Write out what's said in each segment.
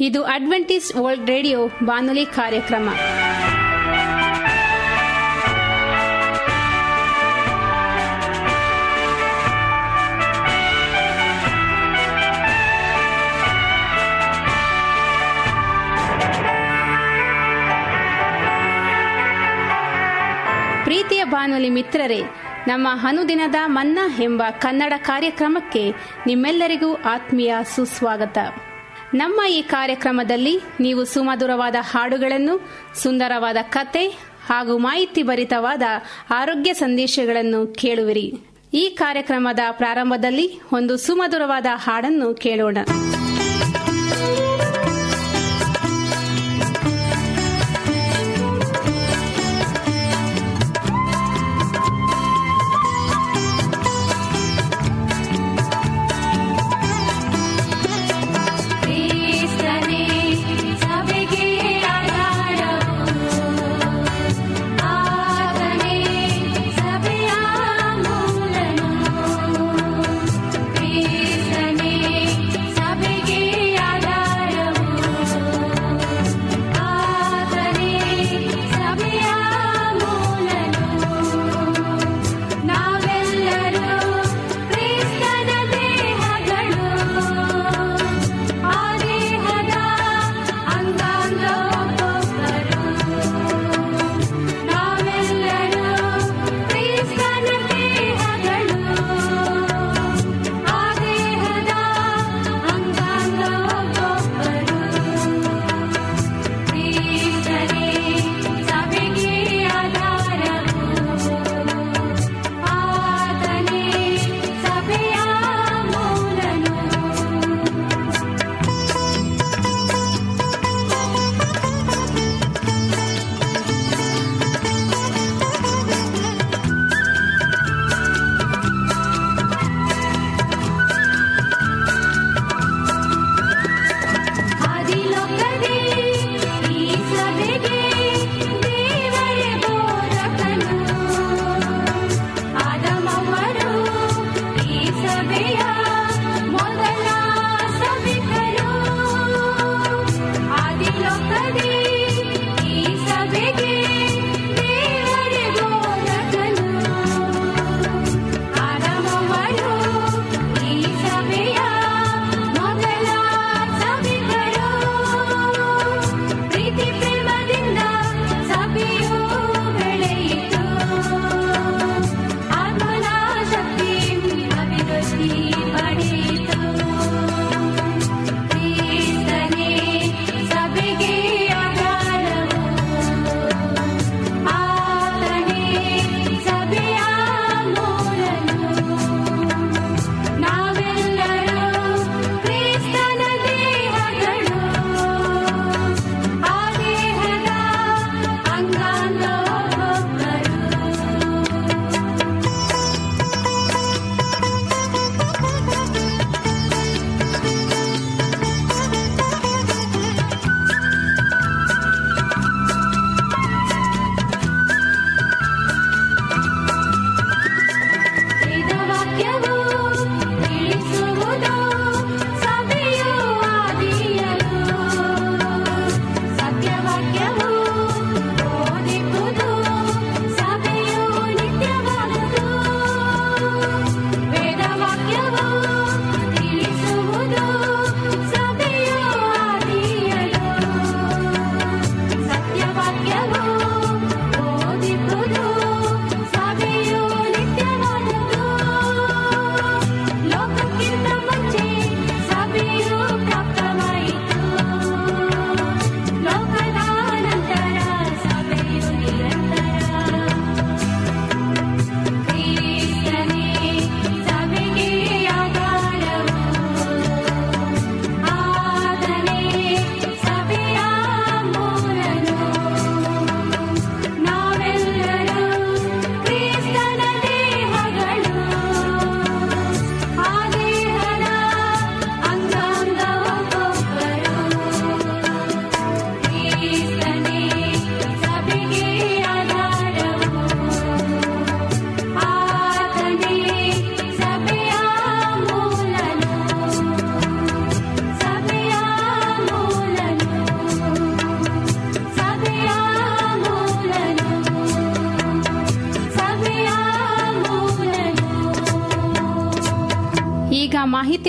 ಇದು Adventist world radio ಬಾನುಲಿ ಕಾರ್ಯಕ್ರಮ. ಪ್ರೀತಿಯ ಬಾನುಲಿ ಮಿತ್ರರೇ, ನಮ್ಮ ಅನುದಿನದ ಮನ್ನಾ ಎಂಬ ಕನ್ನಡ ಕಾರ್ಯಕ್ರಮಕ್ಕೆ ನಿಮ್ಮೆಲ್ಲರಿಗೂ ಆತ್ಮೀಯ ಸುಸ್ವಾಗತ. ನಮ್ಮ ಈ ಕಾರ್ಯಕ್ರಮದಲ್ಲಿ ನೀವು ಸುಮಧುರವಾದ ಹಾಡುಗಳನ್ನು, ಸುಂದರವಾದ ಕತೆ ಹಾಗೂ ಮಾಹಿತಿ ಭರಿತವಾದ ಆರೋಗ್ಯ ಸಂದೇಶಗಳನ್ನು ಕೇಳುವಿರಿ. ಈ ಕಾರ್ಯಕ್ರಮದ ಪ್ರಾರಂಭದಲ್ಲಿ ಒಂದು ಸುಮಧುರವಾದ ಹಾಡನ್ನು ಕೇಳೋಣ.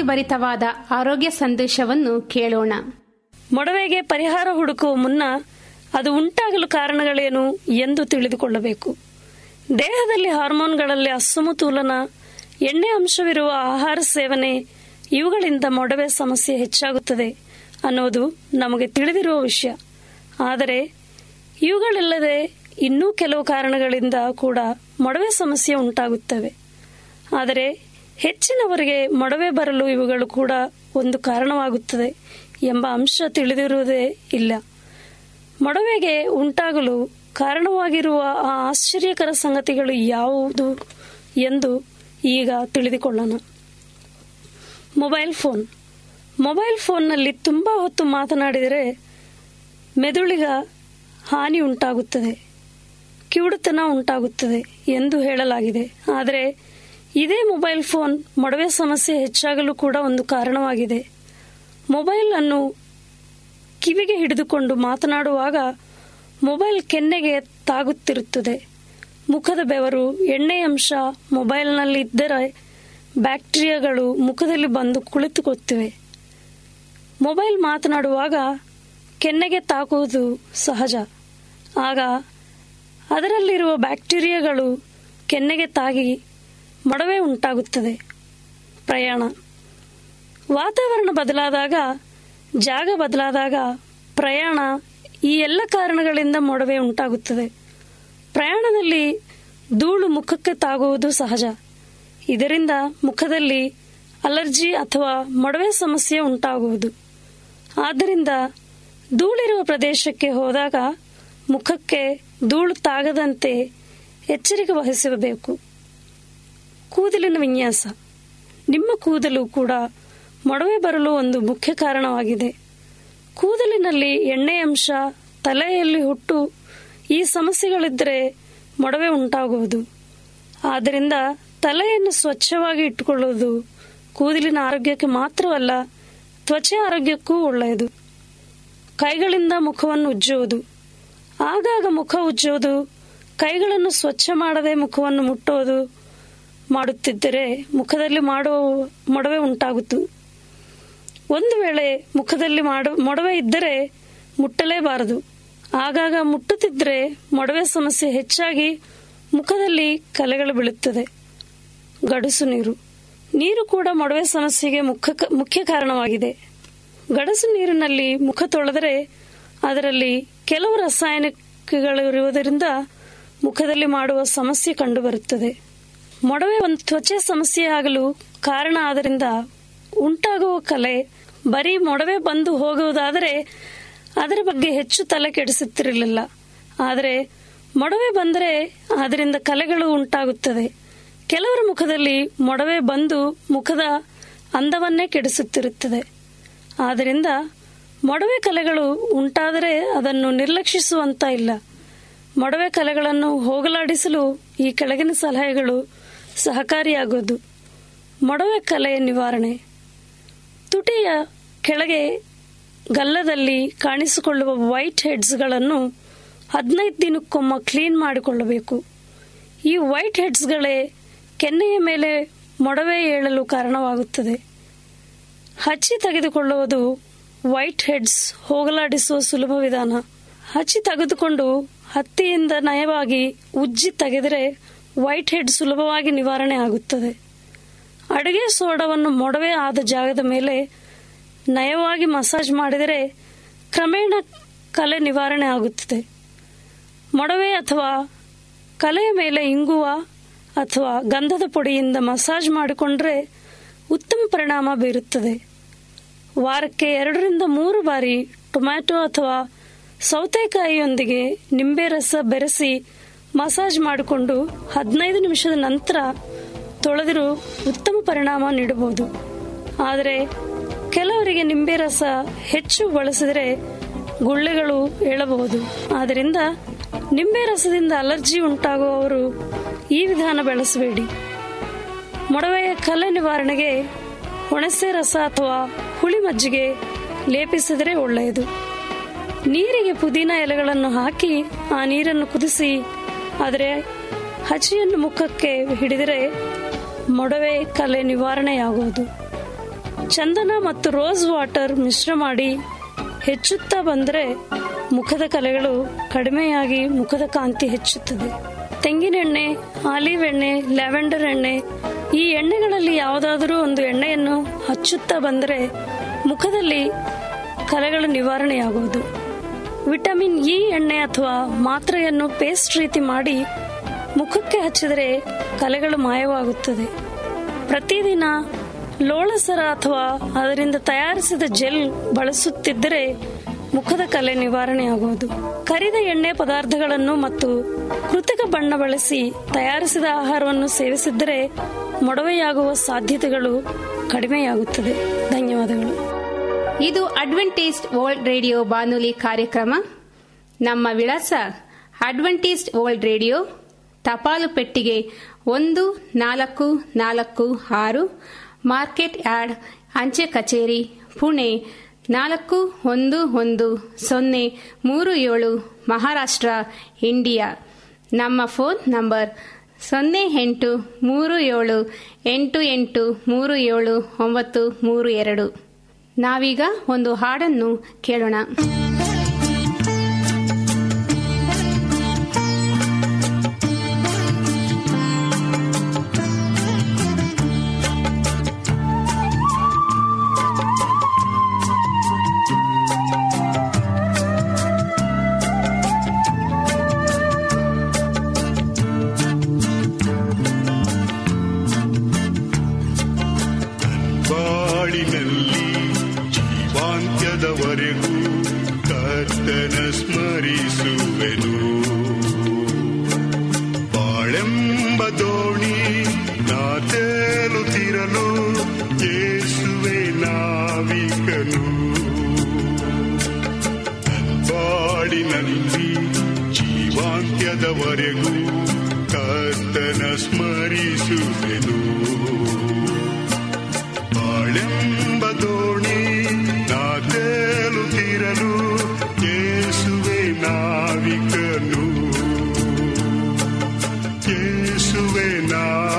ಭರಿತವಾದ ಆರೋಗ್ಯ ಸಂದೇಶವನ್ನು ಕೇಳೋಣ. ಮೊಡವೆಗೆ ಪರಿಹಾರ ಹುಡುಕುವ ಮುನ್ನ ಅದು ಉಂಟಾಗಲು ಕಾರಣಗಳೇನು ಎಂದು ತಿಳಿದುಕೊಳ್ಳಬೇಕು. ದೇಹದಲ್ಲಿ ಹಾರ್ಮೋನ್ಗಳಲ್ಲಿ ಅಸಮತೋಲನ, ಎಣ್ಣೆ ಅಂಶವಿರುವ ಆಹಾರ ಸೇವನೆ, ಇವುಗಳಿಂದ ಮೊಡವೆ ಸಮಸ್ಯೆ ಹೆಚ್ಚಾಗುತ್ತದೆ ಅನ್ನೋದು ನಮಗೆ ತಿಳಿದಿರುವ ವಿಷಯ. ಆದರೆ ಇವುಗಳಿಲ್ಲದೆ ಇನ್ನೂ ಕೆಲವು ಕಾರಣಗಳಿಂದ ಕೂಡ ಮೊಡವೆ ಸಮಸ್ಯೆ ಉಂಟಾಗುತ್ತವೆ. ಆದರೆ ಹೆಚ್ಚಿನವರಿಗೆ ಮೊಡವೆ ಬರಲು ಇವುಗಳು ಕೂಡ ಒಂದು ಕಾರಣವಾಗುತ್ತದೆ ಎಂಬ ಅಂಶ ತಿಳಿದಿರುವುದೇ ಇಲ್ಲ. ಮೊಡವೆಗೆ ಉಂಟಾಗಲು ಕಾರಣವಾಗಿರುವ ಆ ಆಶ್ಚರ್ಯಕರ ಸಂಗತಿಗಳು ಯಾವುದು ಎಂದು ಈಗ ತಿಳಿದುಕೊಳ್ಳೋಣ. Mobile phone. ಮೊಬೈಲ್ ಫೋನ್ನಲ್ಲಿ ತುಂಬ ಹೊತ್ತು ಮಾತನಾಡಿದರೆ ಮೆದುಳಿಗ ಹಾನಿ ಉಂಟಾಗುತ್ತದೆ, ಕಿವುಡುತನ ಉಂಟಾಗುತ್ತದೆ ಎಂದು ಹೇಳಲಾಗಿದೆ. ಆದರೆ ಇದೇ ಮೊಬೈಲ್ ಫೋನ್ ಮೊಡವೆ ಸಮಸ್ಯೆ ಹೆಚ್ಚಾಗಲು ಕೂಡ ಒಂದು ಕಾರಣವಾಗಿದೆ. ಮೊಬೈಲ್ ಅನ್ನು ಕಿವಿಗೆ ಹಿಡಿದುಕೊಂಡು ಮಾತನಾಡುವಾಗ ಮೊಬೈಲ್ ಕೆನ್ನೆಗೆ ತಾಗುತ್ತಿರುತ್ತದೆ. ಮುಖದ ಬೆವರು ಎಣ್ಣೆ ಅಂಶ ಮೊಬೈಲ್ನಲ್ಲಿ ಇದ್ದರೆ ಬ್ಯಾಕ್ಟೀರಿಯಾಗಳು ಮುಖದಲ್ಲಿ ಬಂದು ಕುಳಿತುಕೊತ್ತಿವೆ ಮೊಬೈಲ್ ಮಾತನಾಡುವಾಗ ಕೆನ್ನೆಗೆ ತಾಕುವುದು ಸಹಜ. ಆಗ ಅದರಲ್ಲಿರುವ ಬ್ಯಾಕ್ಟೀರಿಯಾಗಳು ಕೆನ್ನೆಗೆ ತಾಗಿ ಮೊಡವೆ ಉಂಟಾಗುತ್ತದೆ. ಪ್ರಯಾಣ. ವಾತಾವರಣ ಬದಲಾದಾಗ, ಜಾಗ ಬದಲಾದಾಗ ಪ್ರಯಾಣ ಈ ಎಲ್ಲ ಕಾರಣಗಳಿಂದ ಮೊಡವೆ ಉಂಟಾಗುತ್ತದೆ. ಪ್ರಯಾಣದಲ್ಲಿ ಧೂಳು ಮುಖಕ್ಕೆ ತಾಗುವುದು ಸಹಜ. ಇದರಿಂದ ಮುಖದಲ್ಲಿ ಅಲರ್ಜಿ ಅಥವಾ ಮೊಡವೆ ಸಮಸ್ಯೆ ಉಂಟಾಗುವುದು. ಆದ್ದರಿಂದ ಧೂಳಿರುವ ಪ್ರದೇಶಕ್ಕೆ ಹೋದಾಗ ಮುಖಕ್ಕೆ ಧೂಳು ತಾಗದಂತೆ ಎಚ್ಚರಿಕೆ ವಹಿಸಬೇಕು. ಕೂದಲಿನ ವಿನ್ಯಾಸ. ನಿಮ್ಮ ಕೂದಲು ಕೂಡ ಮೊಡವೆ ಬರಲು ಒಂದು ಮುಖ್ಯ ಕಾರಣವಾಗಿದೆ. ಕೂದಲಿನಲ್ಲಿ ಎಣ್ಣೆ ಅಂಶ ತಲೆಯಲ್ಲಿ ಹುಟ್ಟು ಈ ಸಮಸ್ಯೆಗಳಿದ್ದರೆ ಮೊಡವೆ ಉಂಟಾಗುವುದು. ಆದ್ದರಿಂದ ತಲೆಯನ್ನು ಸ್ವಚ್ಛವಾಗಿ ಇಟ್ಟುಕೊಳ್ಳುವುದು ಕೂದಲಿನ ಆರೋಗ್ಯಕ್ಕೆ ಮಾತ್ರವಲ್ಲ, ತ್ವಚೆ ಆರೋಗ್ಯಕ್ಕೂ ಒಳ್ಳೆಯದು. ಕೈಗಳಿಂದ ಮುಖವನ್ನು ಉಜ್ಜುವುದು. ಆಗಾಗ ಮುಖ ಉಜ್ಜುವುದು, ಕೈಗಳನ್ನು ಸ್ವಚ್ಛ ಮಾಡದೆ ಮುಖವನ್ನು ಮುಟ್ಟುವುದು ಮಾಡುತ್ತಿದ್ದರೆ ಮುಖದಲ್ಲಿ ಮಾಡುವ ಮೊಡವೆ ಉಂಟಾಗುತ್ತು. ಒಂದು ವೇಳೆ ಮುಖದಲ್ಲಿ ಮಾಡು, ಮೊಡವೆ ಇದ್ದರೆ ಮುಟ್ಟಲೇಬಾರದು. ಆಗಾಗ ಮುಟ್ಟುತ್ತಿದ್ದರೆ ಮೊಡವೆ ಸಮಸ್ಯೆ ಹೆಚ್ಚಾಗಿ ಮುಖದಲ್ಲಿ ಕಲೆಗಳು ಬೀಳುತ್ತದೆ. ಗಡಸು ನೀರು. ನೀರು ಕೂಡ ಮೊಡವೆ ಸಮಸ್ಯೆಗೆ ಮುಖ್ಯ ಮುಖ್ಯ ಕಾರಣವಾಗಿದೆ. ಗಡಸು ನೀರಿನಲ್ಲಿ ಮುಖ ತೊಳೆದರೆ ಅದರಲ್ಲಿ ಕೆಲವು ರಾಸಾಯನಿಕಗಳಿರುವುದರಿಂದ ಮುಖದಲ್ಲಿ ಮಾಡುವ ಸಮಸ್ಯೆ ಕಂಡುಬರುತ್ತದೆ. ಮೊಡವೆ ಒಂದು ತ್ವಚೆ ಸಮಸ್ಯೆ ಆಗಲು ಕಾರಣ ಆದ್ದರಿಂದ ಉಂಟಾಗುವ ಕಲೆ ಬರೀ ಮೊಡವೆ ಬಂದು ಹೋಗುವುದಾದರೆ ಅದರ ಬಗ್ಗೆ ಹೆಚ್ಚು ತಲೆ ಕೆಡಿಸುತ್ತಿರಲಿಲ್ಲ. ಆದರೆ ಮೊಡವೆ ಬಂದರೆ ಅದರಿಂದ ಕಲೆಗಳು ಉಂಟಾಗುತ್ತದೆ. ಕೆಲವರ ಮುಖದಲ್ಲಿ ಮೊಡವೆ ಬಂದು ಮುಖದ ಅಂದವನ್ನೇ ಕೆಡಿಸುತ್ತಿರುತ್ತದೆ. ಆದ್ದರಿಂದ ಮೊಡವೆ ಕಲೆಗಳು ಉಂಟಾದರೆ ಅದನ್ನು ನಿರ್ಲಕ್ಷಿಸುವಂತ ಇಲ್ಲ. ಮೊಡವೆ ಕಲೆಗಳನ್ನು ಹೋಗಲಾಡಿಸಲು ಈ ಕೆಳಗಿನ ಸಲಹೆಗಳು ಸಹಕಾರಿಯಾಗುವುದು ಮೊಡವೆ ಕಲೆಯ ನಿವಾರಣೆ. ತುಟಿಯ ಕೆಳಗೆ ಗಲ್ಲದಲ್ಲಿ ಕಾಣಿಸಿಕೊಳ್ಳುವ ವೈಟ್ ಹೆಡ್ಸ್ಗಳನ್ನು ಹದಿನೈದು ದಿನಕ್ಕೊಮ್ಮ ಕ್ಲೀನ್ ಮಾಡಿಕೊಳ್ಳಬೇಕು. ಈ ವೈಟ್ ಹೆಡ್ಸ್ಗಳೇ ಕೆನ್ನೆಯ ಮೇಲೆ ಮೊಡವೆ ಏಳಲು ಕಾರಣವಾಗುತ್ತದೆ. ಹಚ್ಚಿ ತೆಗೆದುಕೊಳ್ಳುವುದು ವೈಟ್ ಹೆಡ್ಸ್ ಹೋಗಲಾಡಿಸುವ ಸುಲಭ ವಿಧಾನ. ಹಚ್ಚಿ ತೆಗೆದುಕೊಂಡು ಹತ್ತಿಯಿಂದ ನಯವಾಗಿ ಉಜ್ಜಿ ತೆಗೆದರೆ ವೈಟ್ ಹೆಡ್ ಸುಲಭವಾಗಿ ನಿವಾರಣೆ ಆಗುತ್ತದೆ. ಅಡುಗೆ ಸೋಡವನ್ನು ಮೊಡವೆ ಆದ ಜಾಗದ ಮೇಲೆ ನಯವಾಗಿ ಮಸಾಜ್ ಮಾಡಿದರೆ ಕ್ರಮೇಣ ಕಲೆ ನಿವಾರಣೆ ಆಗುತ್ತದೆ. ಮೊಡವೆ ಅಥವಾ ಕಲೆಯ ಮೇಲೆ ಇಂಗುವ ಅಥವಾ ಗಂಧದ ಪುಡಿಯಿಂದ ಮಸಾಜ್ ಮಾಡಿಕೊಂಡ್ರೆ ಉತ್ತಮ ಪರಿಣಾಮ ಬೀರುತ್ತದೆ. ವಾರಕ್ಕೆ ಎರಡರಿಂದ ಮೂರು ಬಾರಿ ಟೊಮ್ಯಾಟೊ ಅಥವಾ ಸೌತೆಕಾಯಿಯೊಂದಿಗೆ ನಿಂಬೆ ರಸ ಬೆರೆಸಿ ಮಸಾಜ್ ಮಾಡಿಕೊಂಡು ಹದಿನೈದು ನಿಮಿಷದ ನಂತರ ತೊಳೆದರೂ ಉತ್ತಮ ಪರಿಣಾಮ ನೀಡಬಹುದು. ಆದರೆ ಕೆಲವರಿಗೆ ನಿಂಬೆ ರಸ ಹೆಚ್ಚು ಬಳಸಿದರೆ ಗುಳ್ಳೆಗಳು ಏಳಬಹುದು. ಆದ್ದರಿಂದ ನಿಂಬೆ ರಸದಿಂದ ಅಲರ್ಜಿ ಉಂಟಾಗುವವರು ಈ ವಿಧಾನ ಬಳಸಬೇಡಿ. ಮೊಡವೆಯ ಕಲೆ ನಿವಾರಣೆಗೆ ಹುಣಸೆ ರಸ ಅಥವಾ ಹುಳಿ ಮಜ್ಜಿಗೆ ಲೇಪಿಸಿದರೆ ಒಳ್ಳೆಯದು. ನೀರಿಗೆ ಪುದೀನ ಎಲೆಗಳನ್ನು ಹಾಕಿ ಆ ನೀರನ್ನು ಕುದಿಸಿ ಆದರೆ ಹಚ್ಚಿಯನ್ನು ಮುಖಕ್ಕೆ ಹಿಡಿದರೆ ಮೊಡವೆ ಕಲೆ ನಿವಾರಣೆಯಾಗುವುದು. ಚಂದನ ಮತ್ತು ರೋಸ್ ವಾಟರ್ ಮಿಶ್ರ ಮಾಡಿ ಹೆಚ್ಚುತ್ತಾ ಬಂದರೆ ಮುಖದ ಕಲೆಗಳು ಕಡಿಮೆಯಾಗಿ ಮುಖದ ಕಾಂತಿ ಹೆಚ್ಚುತ್ತದೆ. ತೆಂಗಿನೆಣ್ಣೆ ಆಲಿವ್ ಎಣ್ಣೆ, ಲ್ಯಾವೆಂಡರ್ ಎಣ್ಣೆ, ಈ ಎಣ್ಣೆಗಳಲ್ಲಿ ಯಾವುದಾದರೂ ಒಂದು ಎಣ್ಣೆಯನ್ನು ಹಚ್ಚುತ್ತಾ ಬಂದರೆ ಮುಖದಲ್ಲಿ ಕಲೆಗಳು ನಿವಾರಣೆಯಾಗುವುದು. ವಿಟಮಿನ್ ಇ ಎಣ್ಣೆ ಅಥವಾ ಮಾತ್ರೆಯನ್ನು ಪೇಸ್ಟ್ ರೀತಿ ಮಾಡಿ ಮುಖಕ್ಕೆ ಹಚ್ಚಿದರೆ ಕಲೆಗಳು ಮಾಯವಾಗುತ್ತದೆ. ಪ್ರತಿದಿನ ಲೋಳಸರ ಅಥವಾ ಅದರಿಂದ ತಯಾರಿಸಿದ ಜೆಲ್ ಬಳಸುತ್ತಿದ್ದರೆ ಮುಖದ ಕಲೆ ನಿವಾರಣೆಯಾಗುವುದು. ಕರಿದ ಎಣ್ಣೆ ಪದಾರ್ಥಗಳನ್ನು ಮತ್ತು ಕೃತಕ ಬಣ್ಣ ಬಳಸಿ ತಯಾರಿಸಿದ ಆಹಾರವನ್ನು ಸೇವಿಸಿದರೆ ಮೊಡವೆಯಾಗುವ ಸಾಧ್ಯತೆಗಳು ಕಡಿಮೆಯಾಗುತ್ತದೆ. ಧನ್ಯವಾದಗಳು. ಇದು ಅಡ್ವೆಂಟೇಜ್ ವರ್ಲ್ಡ್ ರೇಡಿಯೋ ಬಾನುಲಿ ಕಾರ್ಯಕ್ರಮ. ನಮ್ಮ ವಿಳಾಸ ಅಡ್ವೆಂಟೇಜ್ ವರ್ಲ್ಡ್ ರೇಡಿಯೋ ತಪಾಲು ಪೆಟ್ಟಿಗೆ ಒಂದು ನಾಲ್ಕು ನಾಲ್ಕು ಆರು, ಮಾರ್ಕೆಟ್ ಯಾರ್ಡ್ ಅಂಚೆ ಕಚೇರಿ, ಪುಣೆ ನಾಲ್ಕು ಒಂದು ಒಂದು ಸೊನ್ನೆ ಮೂರು ಏಳು, ಮಹಾರಾಷ್ಟ್ರ, ಇಂಡಿಯಾ. ನಮ್ಮ ಫೋನ್ ನಂಬರ್ ಸೊನ್ನೆ ಎಂಟು ಮೂರು ಏಳು ಎಂಟು ಎಂಟು ಮೂರು ಏಳು ಒಂಬತ್ತು ಮೂರು ಎರಡು. ನಾವೀಗ ಒಂದು ಹಾಡನ್ನು ಕೇಳೋಣ. ಯೇಸುವೆ ನಾವಿಕನು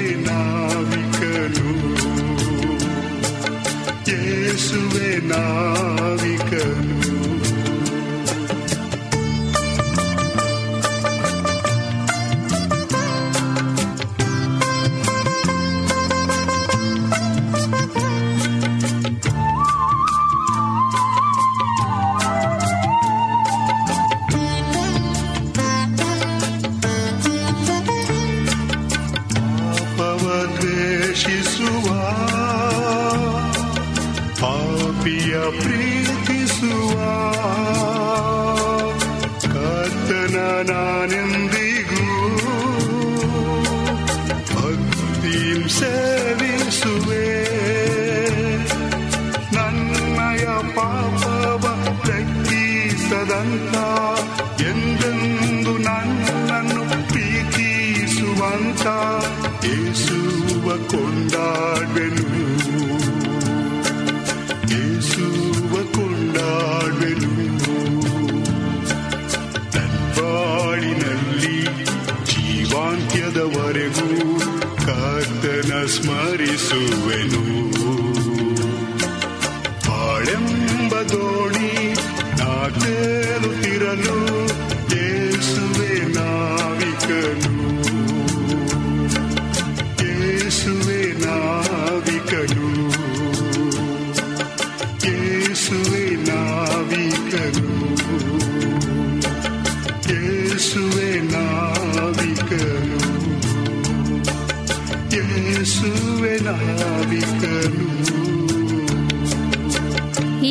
ಯೇಸುವೆ ನಾವಿಕನು ನಡೆಸುವೆನು ಬಾಳೆಂಬ ದೋಣಿ ನಾ ತೇಲುತ್ತಿರಲು ಯೇಸುವೆ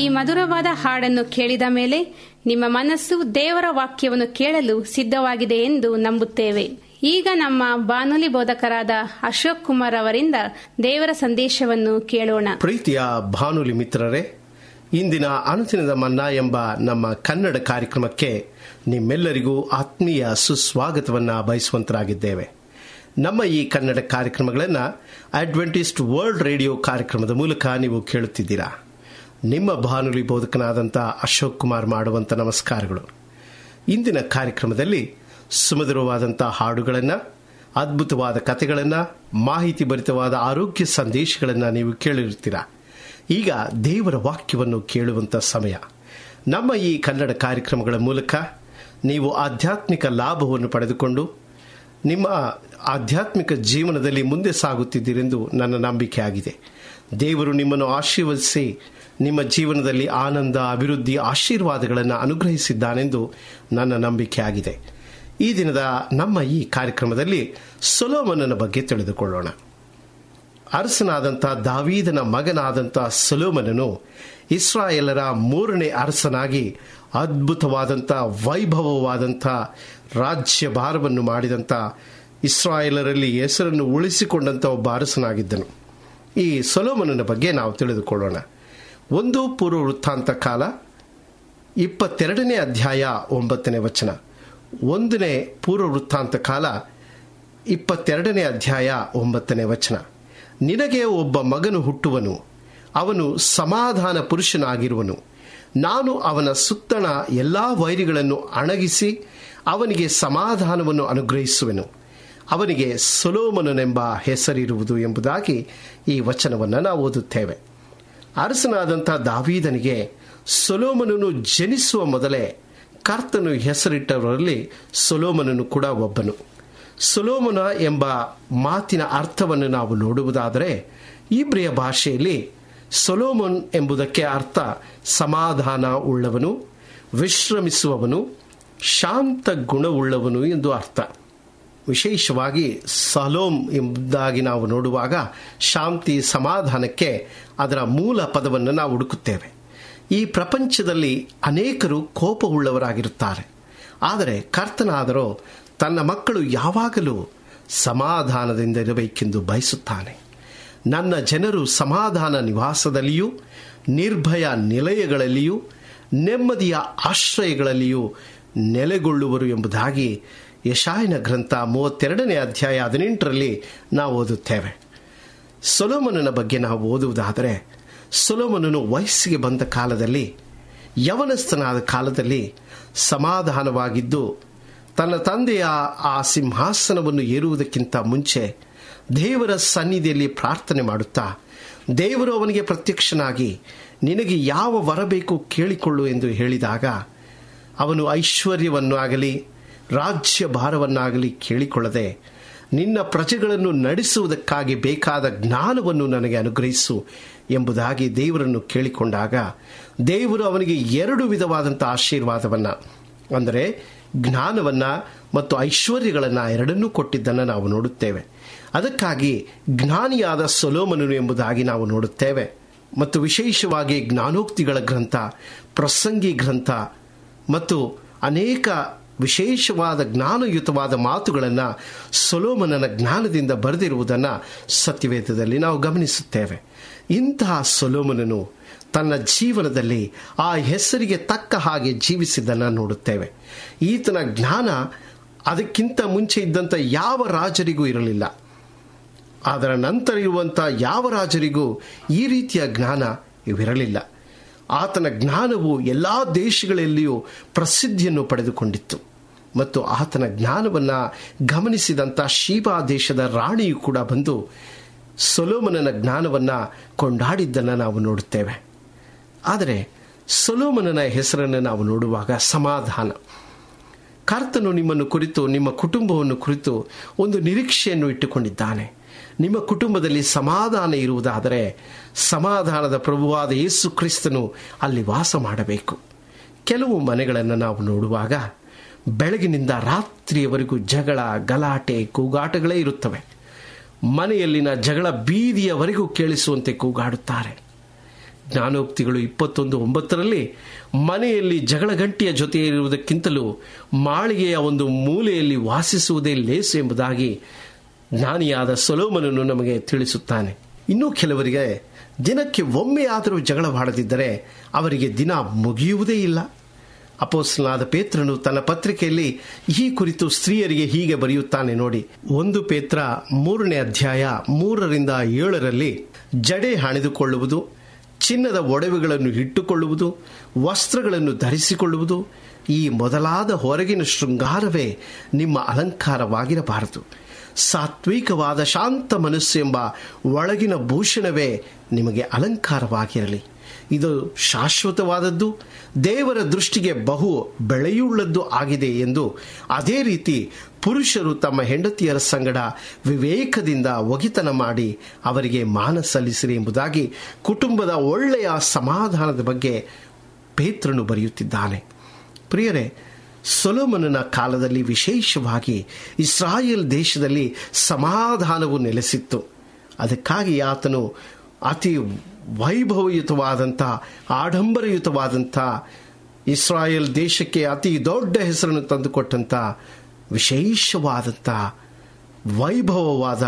ಈ ಮಧುರವಾದ ಹಾಡನ್ನು ಕೇಳಿದ ಮೇಲೆ ನಿಮ್ಮ ಮನಸ್ಸು ದೇವರ ವಾಕ್ಯವನ್ನು ಕೇಳಲು ಸಿದ್ಧವಾಗಿದೆ ಎಂದು ನಂಬುತ್ತೇವೆ. ಈಗ ನಮ್ಮ ಬಾನುಲಿ ಬೋಧಕರಾದ ಅಶೋಕ್ ಕುಮಾರ್ ಅವರಿಂದ ದೇವರ ಸಂದೇಶವನ್ನು ಕೇಳೋಣ. ಪ್ರೀತಿಯ ಬಾನುಲಿ ಮಿತ್ರರೇ, ಇಂದಿನ ಅನುದಿನದ ಮನ್ನಾ ಎಂಬ ನಮ್ಮ ಕನ್ನಡ ಕಾರ್ಯಕ್ರಮಕ್ಕೆ ನಿಮ್ಮೆಲ್ಲರಿಗೂ ಆತ್ಮೀಯ ಸುಸ್ವಾಗತವನ್ನು ಬಯಸುವಂತರಾಗಿದ್ದೇವೆ. ನಮ್ಮ ಈ ಕನ್ನಡ ಕಾರ್ಯಕ್ರಮಗಳನ್ನು ಅಡ್ವೆಂಟಿಸ್ಟ್ ವರ್ಲ್ಡ್ ರೇಡಿಯೋ ಕಾರ್ಯಕ್ರಮದ ಮೂಲಕ ನೀವು ಕೇಳುತ್ತಿದ್ದೀರಾ? ನಿಮ್ಮ ಭಾನುಲಿ ಬೋಧಕನಾದಂಥ ಅಶೋಕ್ ಕುಮಾರ್ ಮಾಡುವಂಥ ನಮಸ್ಕಾರಗಳು. ಇಂದಿನ ಕಾರ್ಯಕ್ರಮದಲ್ಲಿ ಸುಮಧುರವಾದಂಥ ಹಾಡುಗಳನ್ನು, ಅದ್ಭುತವಾದ ಕಥೆಗಳನ್ನು, ಮಾಹಿತಿ ಭರಿತವಾದ ಆರೋಗ್ಯ ಸಂದೇಶಗಳನ್ನು ನೀವು ಕೇಳಿರುತ್ತೀರಾ? ಈಗ ದೇವರ ವಾಕ್ಯವನ್ನು ಕೇಳುವಂಥ ಸಮಯ. ನಮ್ಮ ಈ ಕನ್ನಡ ಕಾರ್ಯಕ್ರಮಗಳ ಮೂಲಕ ನೀವು ಆಧ್ಯಾತ್ಮಿಕ ಲಾಭವನ್ನು ಪಡೆದುಕೊಂಡು, ನಿಮ್ಮ ಆಧ್ಯಾತ್ಮಿಕ ಜೀವನದಲ್ಲಿ ಮುಂದೆ ಸಾಗುತ್ತಿದ್ದೀರೆಂದು ನನ್ನ ನಂಬಿಕೆ ಆಗಿದೆ. ದೇವರು ನಿಮ್ಮನ್ನು ಆಶೀರ್ವದಿಸಿ ನಿಮ್ಮ ಜೀವನದಲ್ಲಿ ಆನಂದ, ಅಭಿವೃದ್ಧಿ, ಆಶೀರ್ವಾದಗಳನ್ನು ಅನುಗ್ರಹಿಸಿದ್ದಾನೆಂದು ನನ್ನ ನಂಬಿಕೆ ಆಗಿದೆ ಈ ದಿನದ ನಮ್ಮ ಈ ಕಾರ್ಯಕ್ರಮದಲ್ಲಿ ಸೊಲೋಮನನ ಬಗ್ಗೆ ತಿಳಿದುಕೊಳ್ಳೋಣ. ಅರಸನಾದಂಥ ದಾವೀದನ ಮಗನಾದಂಥ ಸೊಲೋಮನನು ಇಸ್ರಾಯೇಲರ ಮೂರನೇ ಅರಸನಾಗಿ ಅದ್ಭುತವಾದಂಥ ವೈಭವವಾದಂಥ ರಾಜ್ಯ ಭಾರವನ್ನು ಮಾಡಿದಂಥ ಇಸ್ರಾಯೇಲರಲ್ಲಿ ಹೆಸರನ್ನು ಉಳಿಸಿಕೊಂಡಂಥ ಒಬ್ಬ ಅರಸನಾಗಿದ್ದನು. ಈ ಸೊಲೋಮನನ ಬಗ್ಗೆ ನಾವು ತಿಳಿದುಕೊಳ್ಳೋಣ. ಒಂದು ಪೂರ್ವ ವೃತ್ತಾಂತ ಕಾಲ, ಇಪ್ಪತ್ತೆರಡನೇ ಅಧ್ಯಾಯ ಒಂಬತ್ತನೇ ವಚನ. ಒಂದನೇ ಪೂರ್ವ ವೃತ್ತಾಂತ ಕಾಲ, ಇಪ್ಪತ್ತೆರಡನೇ ಅಧ್ಯಾಯ ಒಂಬತ್ತನೇ ವಚನ. ನಿನಗೆ ಒಬ್ಬ ಮಗನು ಹುಟ್ಟುವನು. ಅವನು ಸಮಾಧಾನ ಪುರುಷನಾಗಿರುವನು. ನಾನು ಅವನ ಸುತ್ತಣ ಎಲ್ಲಾ ವೈರಿಗಳನ್ನು ಅಣಗಿಸಿ ಅವನಿಗೆ ಸಮಾಧಾನವನ್ನು ಅನುಗ್ರಹಿಸುವೆನು. ಅವನಿಗೆ ಸೊಲೋಮನನೆಂಬ ಹೆಸರಿರುವುದು ಎಂಬುದಾಗಿ ಈ ವಚನವನ್ನು ನಾವು ಓದುತ್ತೇವೆ. ಅರಸನಾದಂಥ ದಾವೀದನಿಗೆ ಸೊಲೋಮನನ್ನು ಜನಿಸುವ ಮೊದಲೇ ಕರ್ತನು ಹೆಸರಿಟ್ಟವರಲ್ಲಿ ಸೊಲೋಮನನು ಕೂಡ ಒಬ್ಬನು. ಸೊಲೋಮನ ಎಂಬ ಮಾತಿನ ಅರ್ಥವನ್ನು ನಾವು ನೋಡುವುದಾದರೆ ಇಬ್ರಿಯ ಭಾಷೆಯಲ್ಲಿ ಸೊಲೋಮನ್ ಎಂಬುದಕ್ಕೆ ಅರ್ಥ ಸಮಾಧಾನ ಉಳ್ಳವನು, ವಿಶ್ರಮಿಸುವವನು, ಶಾಂತ ಗುಣವುಳ್ಳವನು ಎಂದು ಅರ್ಥ. ವಿಶೇಷವಾಗಿ ಸಲೋಮ್ ಎಂಬುದಾಗಿ ನಾವು ನೋಡುವಾಗ ಶಾಂತಿ ಸಮಾಧಾನಕ್ಕೆ ಅದರ ಮೂಲ ಪದವನ್ನು ನಾವು ಹುಡುಕುತ್ತೇವೆ. ಈ ಪ್ರಪಂಚದಲ್ಲಿ ಅನೇಕರು ಕೋಪವುಳ್ಳವರಾಗಿರುತ್ತಾರೆ. ಆದರೆ ಕರ್ತನಾದರೂ ತನ್ನ ಮಕ್ಕಳು ಯಾವಾಗಲೂ ಸಮಾಧಾನದಿಂದ ಇರಬೇಕೆಂದು ಬಯಸುತ್ತಾನೆ. ನನ್ನ ಜನರು ಸಮಾಧಾನ ನಿವಾಸದಲ್ಲಿಯೂ, ನಿರ್ಭಯ ನಿಲಯಗಳಲ್ಲಿಯೂ, ನೆಮ್ಮದಿಯ ಆಶ್ರಯಗಳಲ್ಲಿಯೂ ನೆಲೆಗೊಳ್ಳುವರು ಎಂಬುದಾಗಿ ಯಶಾಯನ ಗ್ರಂಥ ಮೂವತ್ತೆರಡನೇ ಅಧ್ಯಾಯ ಹದಿನೆಂಟರಲ್ಲಿ ನಾವು ಓದುತ್ತೇವೆ. ಸೊಲೋಮನನ ಬಗ್ಗೆ ನಾವು ಓದುವುದಾದರೆ, ಸೊಲೋಮನನು ವಯಸ್ಸಿಗೆ ಬಂದ ಕಾಲದಲ್ಲಿ, ಯವನಸ್ಥನಾದ ಕಾಲದಲ್ಲಿ ಸಮಾಧಾನವಾಗಿದ್ದು, ತನ್ನ ತಂದೆಯ ಆ ಸಿಂಹಾಸನವನ್ನು ಏರುವುದಕ್ಕಿಂತ ಮುಂಚೆ ದೇವರ ಸನ್ನಿಧಿಯಲ್ಲಿ ಪ್ರಾರ್ಥನೆ ಮಾಡುತ್ತಾ, ದೇವರು ಅವನಿಗೆ ಪ್ರತ್ಯಕ್ಷನಾಗಿ, ನಿನಗೆ ಯಾವ ವರ ಬೇಕು ಕೇಳಿಕೊಳ್ಳು ಎಂದು ಹೇಳಿದಾಗ, ಅವನು ಐಶ್ವರ್ಯವನ್ನಾಗಲಿ ರಾಜ್ಯ ಭಾರವನ್ನಾಗಲಿ ಕೇಳಿಕೊಳ್ಳದೆ ನಿನ್ನ ಪ್ರಜೆಗಳನ್ನು ನಡೆಸುವುದಕ್ಕಾಗಿ ಬೇಕಾದ ಜ್ಞಾನವನ್ನು ನನಗೆ ಅನುಗ್ರಹಿಸು ಎಂಬುದಾಗಿ ದೇವರನ್ನು ಕೇಳಿಕೊಂಡಾಗ ದೇವರು ಅವನಿಗೆ ಎರಡು ವಿಧವಾದಂಥ ಆಶೀರ್ವಾದವನ್ನು, ಅಂದರೆ ಜ್ಞಾನವನ್ನ ಮತ್ತು ಐಶ್ವರ್ಯಗಳನ್ನು ಎರಡನ್ನೂ ಕೊಟ್ಟಿದ್ದನ್ನು ನಾವು ನೋಡುತ್ತೇವೆ. ಅದಕ್ಕಾಗಿ ಜ್ಞಾನಿಯಾದ ಸೊಲೋಮನನು ಎಂಬುದಾಗಿ ನಾವು ನೋಡುತ್ತೇವೆ. ಮತ್ತು ವಿಶೇಷವಾಗಿ ಜ್ಞಾನೋಕ್ತಿಗಳ ಗ್ರಂಥ, ಪ್ರಸಂಗಿ ಗ್ರಂಥ ಮತ್ತು ಅನೇಕ ವಿಶೇಷವಾದ ಜ್ಞಾನಯುತವಾದ ಮಾತುಗಳನ್ನು ಸೊಲೋಮನನ ಜ್ಞಾನದಿಂದ ಬರೆದಿರುವುದನ್ನು ಸತ್ಯವೇದದಲ್ಲಿ ನಾವು ಗಮನಿಸುತ್ತೇವೆ. ಇಂತಹ ಸೊಲೋಮನನು ತನ್ನ ಜೀವನದಲ್ಲಿ ಆ ಹೆಸರಿಗೆ ತಕ್ಕ ಹಾಗೆ ಜೀವಿಸಿದ್ದನ್ನು ನೋಡುತ್ತೇವೆ. ಈತನ ಜ್ಞಾನ ಅದಕ್ಕಿಂತ ಮುಂಚೆ ಇದ್ದಂಥ ಯಾವ ರಾಜರಿಗೂ ಇರಲಿಲ್ಲ. ಅದರ ನಂತರ ಇರುವಂಥ ಯಾವ ರಾಜರಿಗೂ ಈ ರೀತಿಯ ಜ್ಞಾನ ಇವಿರಲಿಲ್ಲ ಆತನ ಜ್ಞಾನವು ಎಲ್ಲ ದೇಶಗಳಲ್ಲಿಯೂ ಪ್ರಸಿದ್ಧಿಯನ್ನು ಪಡೆದುಕೊಂಡಿತ್ತು. ಮತ್ತು ಆತನ ಜ್ಞಾನವನ್ನು ಗಮನಿಸಿದಂಥ ಶೀಬಾ ದೇಶದ ರಾಣಿಯು ಕೂಡ ಬಂದು ಸೊಲೋಮನನ ಜ್ಞಾನವನ್ನ ಕೊಂಡಾಡಿದ್ದನ್ನು ನಾವು ನೋಡುತ್ತೇವೆ. ಆದರೆ ಸೊಲೋಮನನ ಹೆಸರನ್ನು ನಾವು ನೋಡುವಾಗ ಸಮಾಧಾನ. ಕರ್ತನು ನಿಮ್ಮನ್ನು ಕುರಿತು, ನಿಮ್ಮ ಕುಟುಂಬವನ್ನು ಕುರಿತು ಒಂದು ನಿರೀಕ್ಷೆಯನ್ನು ಇಟ್ಟುಕೊಂಡಿದ್ದಾನೆ. ನಿಮ್ಮ ಕುಟುಂಬದಲ್ಲಿ ಸಮಾಧಾನ ಇರುವುದಾದರೆ ಸಮಾಧಾನದ ಪ್ರಭುವಾದ ಯೇಸು ಕ್ರಿಸ್ತನು ಅಲ್ಲಿ ವಾಸ ಮಾಡಬೇಕು. ಕೆಲವು ಮನೆಗಳನ್ನು ನಾವು ನೋಡುವಾಗ ಬೆಳಗಿನಿಂದ ರಾತ್ರಿಯವರೆಗೂ ಜಗಳ, ಗಲಾಟೆ, ಕೂಗಾಟಗಳೇ ಇರುತ್ತವೆ. ಮನೆಯಲ್ಲಿನ ಜಗಳ ಬೀದಿಯವರೆಗೂ ಕೇಳಿಸುವಂತೆ ಕೂಗಾಡುತ್ತಾರೆ. ಜ್ಞಾನೋಕ್ತಿಗಳು ಇಪ್ಪತ್ತೊಂದು ಒಂಬತ್ತರಲ್ಲಿ ಮನೆಯಲ್ಲಿ ಜಗಳ ಗಂಟಿಯ ಜೊತೆ ಇರುವುದಕ್ಕಿಂತಲೂ ಮಾಳಿಗೆಯ ಒಂದು ಮೂಲೆಯಲ್ಲಿ ವಾಸಿಸುವುದೇ ಲೇಸು ಎಂಬುದಾಗಿ ಜ್ಞಾನಿಯಾದ ಸೊಲೋಮನನ್ನು ನಮಗೆ ತಿಳಿಸುತ್ತಾನೆ. ಇನ್ನೂ ಕೆಲವರಿಗೆ ದಿನಕ್ಕೆ ಒಮ್ಮೆಯಾದರೂ ಜಗಳವಾಡದಿದ್ದರೆ ಅವರಿಗೆ ದಿನ ಮುಗಿಯುವುದೇ ಇಲ್ಲ. ಅಪೋಸ್ನಾದ ಪೇತ್ರನು ತನ್ನ ಪತ್ರಿಕೆಯಲ್ಲಿ ಈ ಕುರಿತು ಸ್ತ್ರೀಯರಿಗೆ ಹೀಗೆ ಬರೆಯುತ್ತಾನೆ ನೋಡಿ. ಒಂದು ಪೇತ್ರ ಮೂರನೇ ಅಧ್ಯಾಯ ಮೂರರಿಂದ ಏಳರಲ್ಲಿ ಜಡೆ ಹಣೆದುಕೊಳ್ಳುವುದು, ಚಿನ್ನದ ಒಡವೆಗಳನ್ನು ಇಟ್ಟುಕೊಳ್ಳುವುದು, ವಸ್ತ್ರಗಳನ್ನು ಧರಿಸಿಕೊಳ್ಳುವುದು, ಈ ಮೊದಲಾದ ಹೊರಗಿನ ಶೃಂಗಾರವೇ ನಿಮ್ಮ ಅಲಂಕಾರವಾಗಿರಬಾರದು. ಸಾತ್ವಿಕವಾದ ಶಾಂತ ಮನಸ್ಸು ಎಂಬ ಒಳಗಿನ ಭೂಷಣವೇ ನಿಮಗೆ ಅಲಂಕಾರವಾಗಿರಲಿ. ಇದು ಶಾಶ್ವತವಾದದ್ದು, ದೇವರ ದೃಷ್ಟಿಗೆ ಬಹು ಬೆಳೆಯುಳ್ಳದ್ದು ಆಗಿದೆ ಎಂದು ಅದೇ ರೀತಿ ಪುರುಷರು ತಮ್ಮ ಹೆಂಡತಿಯರ ಸಂಗಡ ವಿವೇಕದಿಂದ ಒಗಿತನ ಮಾಡಿ ಅವರಿಗೆ ಮಾನ ಸಲ್ಲಿಸಿರಿ ಎಂಬುದಾಗಿ ಕುಟುಂಬದ ಒಳ್ಳೆಯ ಸಮಾಧಾನದ ಬಗ್ಗೆ ಪೇತ್ರನು ಬರೆಯುತ್ತಿದ್ದಾನೆ. ಪ್ರಿಯರೇ, ಸೊಲೋಮನನ ಕಾಲದಲ್ಲಿ ವಿಶೇಷವಾಗಿ ಇಸ್ರಾಯೇಲ್ ದೇಶದಲ್ಲಿ ಸಮಾಧಾನವು ನೆಲೆಸಿತ್ತು. ಅದಕ್ಕಾಗಿ ಆತನು ಅತಿ ವೈಭವಯುತವಾದಂಥ, ಆಡಂಬರಯುತವಾದಂಥ, ಇಸ್ರಾಯೇಲ್ ದೇಶಕ್ಕೆ ಅತಿ ದೊಡ್ಡ ಹೆಸರನ್ನು ತಂದುಕೊಟ್ಟಂಥ, ವಿಶೇಷವಾದಂಥ, ವೈಭವವಾದ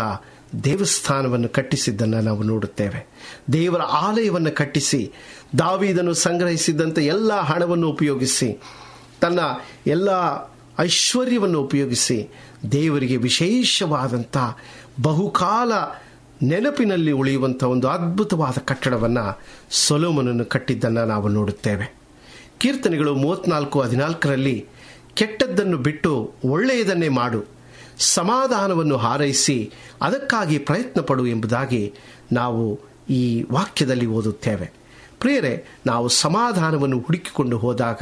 ದೇವಸ್ಥಾನವನ್ನು ಕಟ್ಟಿಸಿದ್ದನ್ನು ನಾವು ನೋಡುತ್ತೇವೆ. ದೇವರ ಆಲಯವನ್ನು ಕಟ್ಟಿಸಿ ದಾವಿದನ್ನು ಸಂಗ್ರಹಿಸಿದ್ದಂಥ ಎಲ್ಲ ಹಣವನ್ನು ಉಪಯೋಗಿಸಿ, ತನ್ನ ಎಲ್ಲ ಐಶ್ವರ್ಯವನ್ನು ಉಪಯೋಗಿಸಿ ದೇವರಿಗೆ ವಿಶೇಷವಾದಂಥ ಬಹುಕಾಲ ನೆನಪಿನಲ್ಲಿ ಉಳಿಯುವಂಥ ಒಂದು ಅದ್ಭುತವಾದ ಕಟ್ಟಡವನ್ನು ಸೊಲೋಮನನ್ನು ಕಟ್ಟಿದ್ದನ್ನು ನಾವು ನೋಡುತ್ತೇವೆ. ಕೀರ್ತನೆಗಳು ಮೂವತ್ನಾಲ್ಕು ಹದಿನಾಲ್ಕರಲ್ಲಿ ಕೆಟ್ಟದ್ದನ್ನು ಬಿಟ್ಟು ಒಳ್ಳೆಯದನ್ನೇ ಮಾಡು, ಸಮಾಧಾನವನ್ನು ಹಾರೈಸಿ, ಅದಕ್ಕಾಗಿ ಪ್ರಯತ್ನ ಪಡು ಎಂಬುದಾಗಿ ನಾವು ಈ ವಾಕ್ಯದಲ್ಲಿ ಓದುತ್ತೇವೆ. ಪ್ರಿಯರೇ ನಾವು ಸಮಾಧಾನವನ್ನು ಹುಡುಕಿಕೊಂಡು ಹೋದಾಗ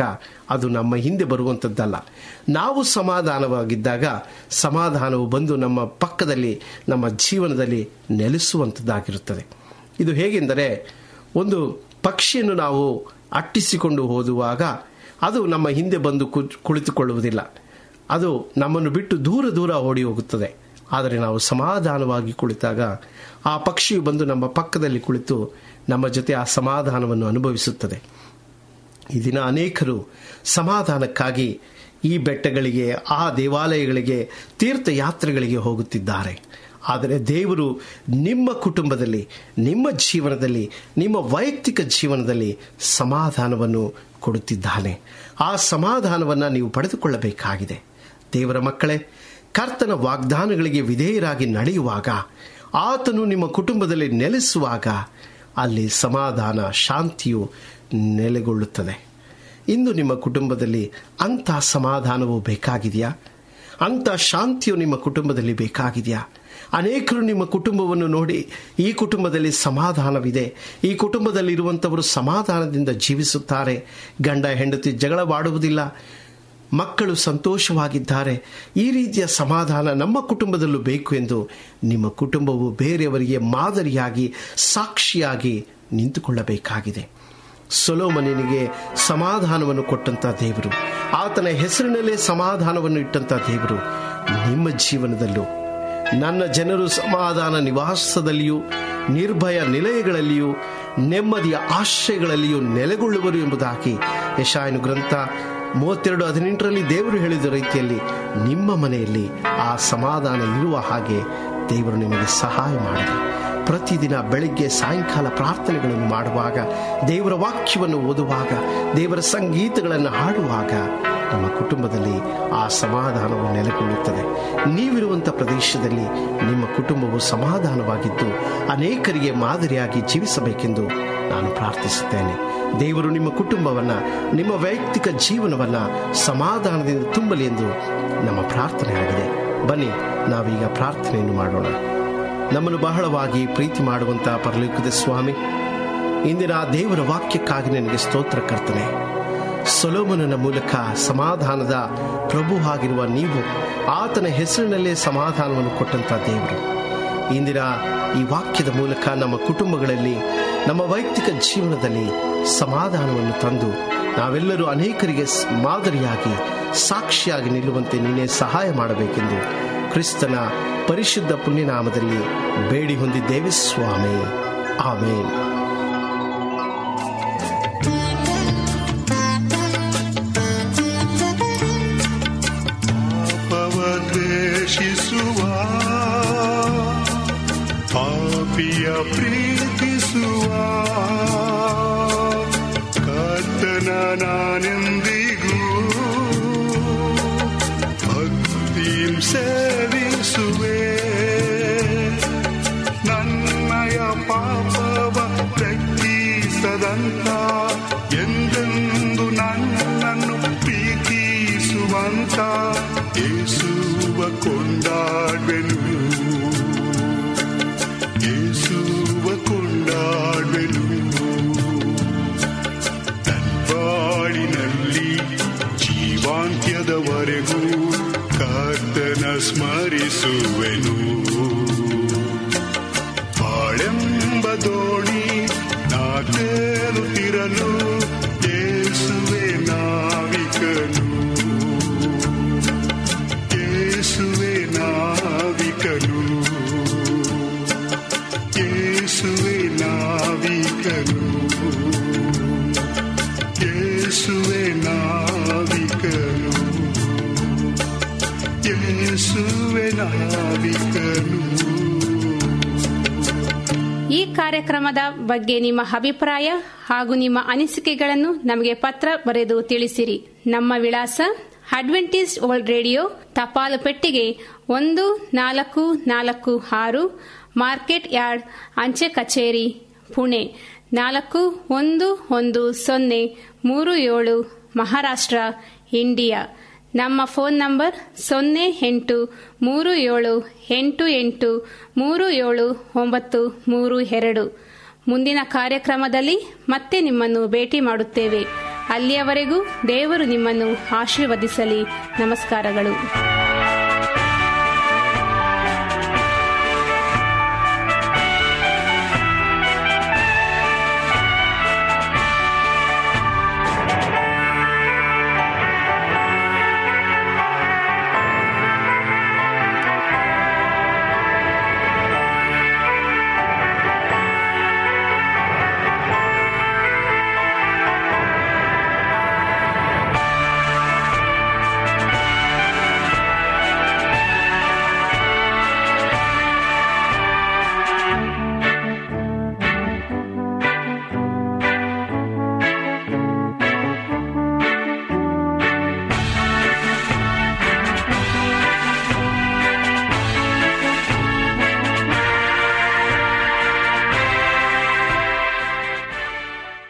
ಅದು ನಮ್ಮ ಹಿಂದೆ ಬರುವಂಥದ್ದಲ್ಲ ನಾವು ಸಮಾಧಾನವಾಗಿದ್ದಾಗ ಸಮಾಧಾನವು ಬಂದು ನಮ್ಮ ಪಕ್ಕದಲ್ಲಿ, ನಮ್ಮ ಜೀವನದಲ್ಲಿ ನೆಲೆಸುವಂಥದ್ದಾಗಿರುತ್ತದೆ ಇದು ಹೇಗೆಂದರೆ, ಒಂದು ಪಕ್ಷಿಯನ್ನು ನಾವು ಅಟ್ಟಿಸಿಕೊಂಡು ಹೋದುವಾಗ ಅದು ನಮ್ಮ ಹಿಂದೆ ಬಂದು ಕುಳಿತುಕೊಳ್ಳುವುದಿಲ್ಲ. ಅದು ನಮ್ಮನ್ನು ಬಿಟ್ಟು ದೂರ ದೂರ ಓಡಿ ಹೋಗುತ್ತದೆ. ಆದರೆ ನಾವು ಸಮಾಧಾನವಾಗಿ ಕುಳಿತಾಗ ಆ ಪಕ್ಷಿಯು ಬಂದು ನಮ್ಮ ಪಕ್ಕದಲ್ಲಿ ಕುಳಿತು ನಮ್ಮ ಜೊತೆ ಆ ಸಮಾಧಾನವನ್ನು ಅನುಭವಿಸುತ್ತದೆ. ಈ ದಿನ ಅನೇಕರು ಸಮಾಧಾನಕ್ಕಾಗಿ ಈ ಬೆಟ್ಟಗಳಿಗೆ, ಆ ದೇವಾಲಯಗಳಿಗೆ, ತೀರ್ಥಯಾತ್ರೆಗಳಿಗೆ ಹೋಗುತ್ತಿದ್ದಾರೆ. ಆದರೆ ದೇವರು ನಿಮ್ಮ ಕುಟುಂಬದಲ್ಲಿ, ನಿಮ್ಮ ಜೀವನದಲ್ಲಿ, ನಿಮ್ಮ ವೈಯಕ್ತಿಕ ಜೀವನದಲ್ಲಿ ಸಮಾಧಾನವನ್ನು ಕೊಡುತ್ತಿದ್ದಾನೆ. ಆ ಸಮಾಧಾನವನ್ನು ನೀವು ಪಡೆದುಕೊಳ್ಳಬೇಕಾಗಿದೆ. ದೇವರ ಮಕ್ಕಳೇ, ಕರ್ತನ ವಾಗ್ದಾನಗಳಿಗೆ ವಿಧೇಯರಾಗಿ ನಡೆಯುವಾಗ, ಆತನು ನಿಮ್ಮ ಕುಟುಂಬದಲ್ಲಿ ನೆಲೆಸುವಾಗ ಅಲ್ಲಿ ಸಮಾಧಾನ, ಶಾಂತಿಯು ನೆಲೆಗೊಳ್ಳುತ್ತದೆ. ಇಂದು ನಿಮ್ಮ ಕುಟುಂಬದಲ್ಲಿ ಅಂಥ ಸಮಾಧಾನವು ಬೇಕಾಗಿದೆಯಾ? ಅಂಥ ಶಾಂತಿಯು ನಿಮ್ಮ ಕುಟುಂಬದಲ್ಲಿ ಬೇಕಾಗಿದೆಯಾ? ಅನೇಕರು ನಿಮ್ಮ ಕುಟುಂಬವನ್ನು ನೋಡಿ, ಈ ಕುಟುಂಬದಲ್ಲಿ ಸಮಾಧಾನವಿದೆ, ಈ ಕುಟುಂಬದಲ್ಲಿ ಇರುವಂಥವರು ಸಮಾಧಾನದಿಂದ ಜೀವಿಸುತ್ತಾರೆ. ಗಂಡ, ಹೆಂಡತಿ ಜಗಳವಾಡುವುದಿಲ್ಲ ಮಕ್ಕಳು ಸಂತೋಷವಾಗಿದ್ದಾರೆ. ಈ ರೀತಿಯ ಸಮಾಧಾನ ನಮ್ಮ ಕುಟುಂಬದಲ್ಲೂ ಬೇಕು ಎಂದು ನಿಮ್ಮ ಕುಟುಂಬವು ಬೇರೆಯವರಿಗೆ ಮಾದರಿಯಾಗಿ, ಸಾಕ್ಷಿಯಾಗಿ ನಿಂತುಕೊಳ್ಳಬೇಕಾಗಿದೆ. ಸೊಲೋಮನಿಗೆ ಸಮಾಧಾನವನ್ನು ಕೊಟ್ಟಂತ ದೇವರು, ಆತನ ಹೆಸರಿನಲ್ಲೇ ಸಮಾಧಾನವನ್ನು ಇಟ್ಟಂತ ದೇವರು ನಿಮ್ಮ ಜೀವನದಲ್ಲೂ, ನನ್ನ ಜನರು ಸಮಾಧಾನ ನಿವಾಸದಲ್ಲಿಯೂ, ನಿರ್ಭಯ ನಿಲಯಗಳಲ್ಲಿಯೂ, ನೆಮ್ಮದಿಯ ಆಶ್ರಯಗಳಲ್ಲಿಯೂ ನೆಲೆಗೊಳ್ಳುವರು ಎಂಬುದಾಗಿ ಯಶಾಯನು ಗ್ರಂಥ ಮೂವತ್ತೆರಡು ಹದಿನೆಂಟರಲ್ಲಿ ದೇವರು ಹೇಳಿದ ರೀತಿಯಲ್ಲಿ ನಿಮ್ಮ ಮನೆಯಲ್ಲಿ ಆ ಸಮಾಧಾನ ಇರುವ ಹಾಗೆ ದೇವರು ನಿಮಗೆ ಸಹಾಯ ಮಾಡಿದೆ. ಪ್ರತಿದಿನ ಬೆಳಿಗ್ಗೆ ಸಾಯಂಕಾಲ ಪ್ರಾರ್ಥನೆಗಳನ್ನು ಮಾಡುವಾಗ, ದೇವರ ವಾಕ್ಯವನ್ನು ಓದುವಾಗ, ದೇವರ ಸಂಗೀತಗಳನ್ನು ಹಾಡುವಾಗ ನಮ್ಮ ಕುಟುಂಬದಲ್ಲಿ ಆ ಸಮಾಧಾನವು ನೆಲೆಗೊಳ್ಳುತ್ತದೆ. ನೀವಿರುವಂಥ ಪ್ರದೇಶದಲ್ಲಿ ನಿಮ್ಮ ಕುಟುಂಬವು ಸಮಾಧಾನವಾಗಿದ್ದು, ಅನೇಕರಿಗೆ ಮಾದರಿಯಾಗಿ ಜೀವಿಸಬೇಕೆಂದು ನಾನು ಪ್ರಾರ್ಥಿಸುತ್ತೇನೆ. ದೇವರು ನಿಮ್ಮ ಕುಟುಂಬವನ್ನು, ನಿಮ್ಮ ವೈಯಕ್ತಿಕ ಜೀವನವನ್ನು ಸಮಾಧಾನದಿಂದ ತುಂಬಲಿ ಎಂದು ನಮ್ಮ ಪ್ರಾರ್ಥನೆ ಆಗಿದೆ. ಬನ್ನಿ, ನಾವೀಗ ಪ್ರಾರ್ಥನೆಯನ್ನು ಮಾಡೋಣ. ನಮ್ಮನ್ನು ಬಹಳವಾಗಿ ಪ್ರೀತಿ ಮಾಡುವಂತ ಪರಲೋಕದ ಸ್ವಾಮಿ, ಇಂದಿನ ದೇವರ ವಾಕ್ಯಕ್ಕಾಗಿ ನನಗೆ ಸ್ತೋತ್ರ ಕರ್ತನೆ. ಸೊಲೋಮನನ ಮೂಲಕ ಸಮಾಧಾನದ ಪ್ರಭು ಆಗಿರುವ ನೀವು ಆತನ ಹೆಸರಿನಲ್ಲೇ ಸಮಾಧಾನವನ್ನು ಕೊಟ್ಟಂತಹ ದೇವರು. ಇಂದಿನ ಈ ವಾಕ್ಯದ ಮೂಲಕ ನಮ್ಮ ಕುಟುಂಬಗಳಲ್ಲಿ, ನಮ್ಮ ವೈಯಕ್ತಿಕ ಜೀವನದಲ್ಲಿ ಸಮಾಧಾನವನ್ನು ತಂದು ನಾವೆಲ್ಲರೂ ಅನೇಕರಿಗೆ ಮಾದರಿಯಾಗಿ ಸಾಕ್ಷಿಯಾಗಿ ನಿಲ್ಲುವಂತೆ ನೀನೇ ಸಹಾಯ ಮಾಡಬೇಕೆಂದು ಕ್ರಿಸ್ತನ ಪರಿಶುದ್ಧ ಪುಣ್ಯನಾಮದಲ್ಲಿ ಬೇಡಿ ಹೊಂದಿದ್ದೇವೆ ಸ್ವಾಮಿ. ಆಮೇನ್. ಪ್ರೀತಿಸುವಂತ ಯೇಸುವ ಕೊಂಡಾಡ್ವೆನು. ಯೇಸುವ ಕೊಂಡಾಡ್ವೆನು. ಬಾಳಿನಲ್ಲಿ ಜೀವಾಂತ್ಯದವರೆಗೂ ಕರ್ತನ ಸ್ಮರಿಸುವೆನು. ನಾವಿಕನು. ಈ ಕಾರ್ಯಕ್ರಮದ ಬಗ್ಗೆ ನಿಮ್ಮ ಅಭಿಪ್ರಾಯ ಹಾಗೂ ನಿಮ್ಮ ಅನಿಸಿಕೆಗಳನ್ನು ನಮಗೆ ಪತ್ರ ಬರೆದು ತಿಳಿಸಿರಿ. ನಮ್ಮ ವಿಳಾಸ ಅಡ್ವೆಂಟಿಸ್ಟ್ ವರ್ಲ್ಡ್ ರೇಡಿಯೋ ತಪಾಲು ಪೆಟ್ಟಿಗೆ ಒಂದು ನಾಲ್ಕು ನಾಲ್ಕು ಆರು, ಮಾರ್ಕೆಟ್ ಯಾರ್ಡ್, ಅಂಚೆ ಕಚೇರಿ ಪುಣೆ. ನಾಲ್ಕು, ಒಂದು ಒಂದು, ಸೊನ್ನೆ, ಮೂರು, ಏಳು, ಮಹಾರಾಷ್ಟ್ರ, ಇಂಡಿಯಾ. ನಮ್ಮ ಫೋನ್ ನಂಬರ್ ಸೊನ್ನೆ, ಎಂಟು, ಮೂರು, ಏಳು, ಎಂಟು ಎಂಟು, ಮೂರು, ಏಳು, ಒಂಬತ್ತು, ಮೂರು, ಎರಡು. ಮುಂದಿನ ಕಾರ್ಯಕ್ರಮದಲ್ಲಿ ಮತ್ತೆ ನಿಮ್ಮನ್ನು ಭೇಟಿ ಮಾಡುತ್ತೇವೆ. ಅಲ್ಲಿಯವರೆಗೂ ದೇವರು ನಿಮ್ಮನ್ನು ಆಶೀರ್ವದಿಸಲಿ. ನಮಸ್ಕಾರಗಳು.